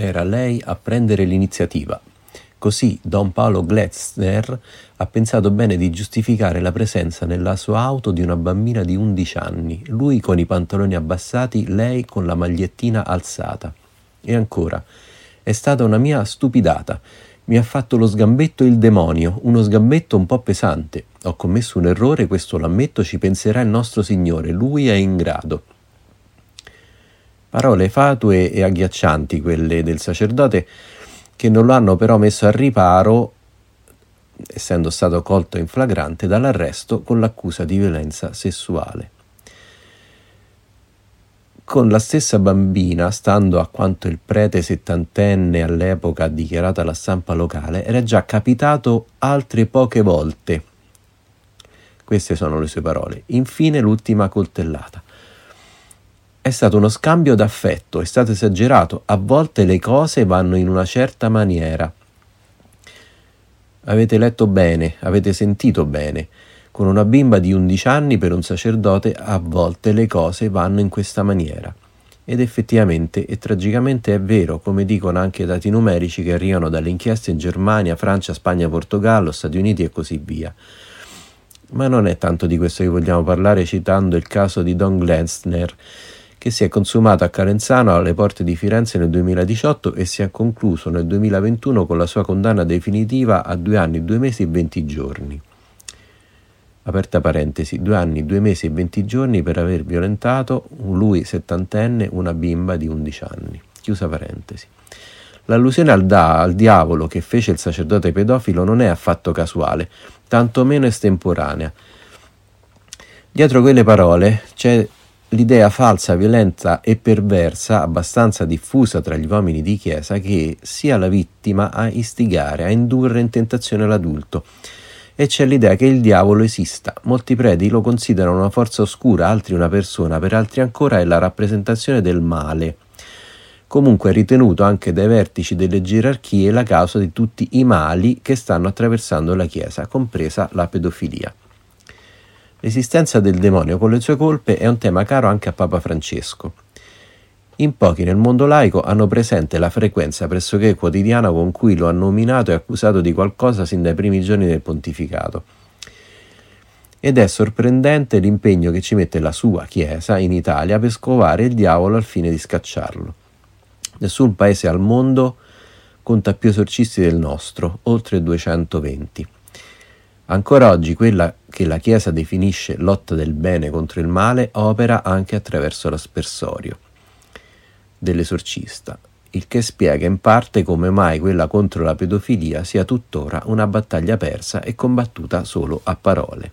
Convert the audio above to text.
era lei a prendere l'iniziativa. Così Don Paolo Gletzner ha pensato bene di giustificare la presenza nella sua auto di una bambina di 11 anni, lui con i pantaloni abbassati, lei con la magliettina alzata. E ancora, è stata una mia stupidata. Mi ha fatto lo sgambetto il demonio, uno sgambetto un po' pesante. Ho commesso un errore, questo lo ammetto, ci penserà il nostro Signore, lui è in grado. Parole fatue e agghiaccianti quelle del sacerdote che non lo hanno però messo al riparo, essendo stato colto in flagrante, dall'arresto con l'accusa di violenza sessuale. Con la stessa bambina, stando a quanto il prete settantenne all'epoca ha dichiarato alla stampa locale, era già capitato altre poche volte. Queste sono le sue parole. Infine l'ultima coltellata. È stato uno scambio d'affetto, è stato esagerato, a volte le cose vanno in una certa maniera. Avete letto bene, avete sentito bene. Con una bimba di 11 anni per un sacerdote a volte le cose vanno in questa maniera. Ed effettivamente e tragicamente è vero, come dicono anche i dati numerici che arrivano dalle inchieste in Germania, Francia, Spagna, Portogallo, Stati Uniti e così via. Ma non è tanto di questo che vogliamo parlare citando il caso di Don Glensner, che si è consumato a Calenzano alle porte di Firenze nel 2018 e si è concluso nel 2021 con la sua condanna definitiva a due anni, due mesi e venti giorni. Aperta parentesi, due anni, due mesi e venti giorni per aver violentato lui settantenne, una bimba di undici anni. Chiusa parentesi. L'allusione al, da, al diavolo che fece il sacerdote pedofilo non è affatto casuale, tantomeno estemporanea. Dietro quelle parole c'è l'idea falsa, violenta e perversa, abbastanza diffusa tra gli uomini di chiesa, che sia la vittima a istigare, a indurre in tentazione l'adulto. E c'è l'idea che il diavolo esista. Molti preti lo considerano una forza oscura, altri una persona, per altri ancora è la rappresentazione del male. Comunque è ritenuto anche dai vertici delle gerarchie la causa di tutti i mali che stanno attraversando la Chiesa, compresa la pedofilia. L'esistenza del demonio con le sue colpe è un tema caro anche a Papa Francesco. In pochi nel mondo laico hanno presente la frequenza pressoché quotidiana con cui lo ha nominato e accusato di qualcosa sin dai primi giorni del pontificato. Ed è sorprendente l'impegno che ci mette la sua Chiesa in Italia per scovare il diavolo al fine di scacciarlo. Nessun paese al mondo conta più esorcisti del nostro, oltre 220. Ancora oggi quella che la Chiesa definisce lotta del bene contro il male opera anche attraverso l'aspersorio dell'esorcista, il che spiega in parte come mai quella contro la pedofilia sia tuttora una battaglia persa e combattuta solo a parole.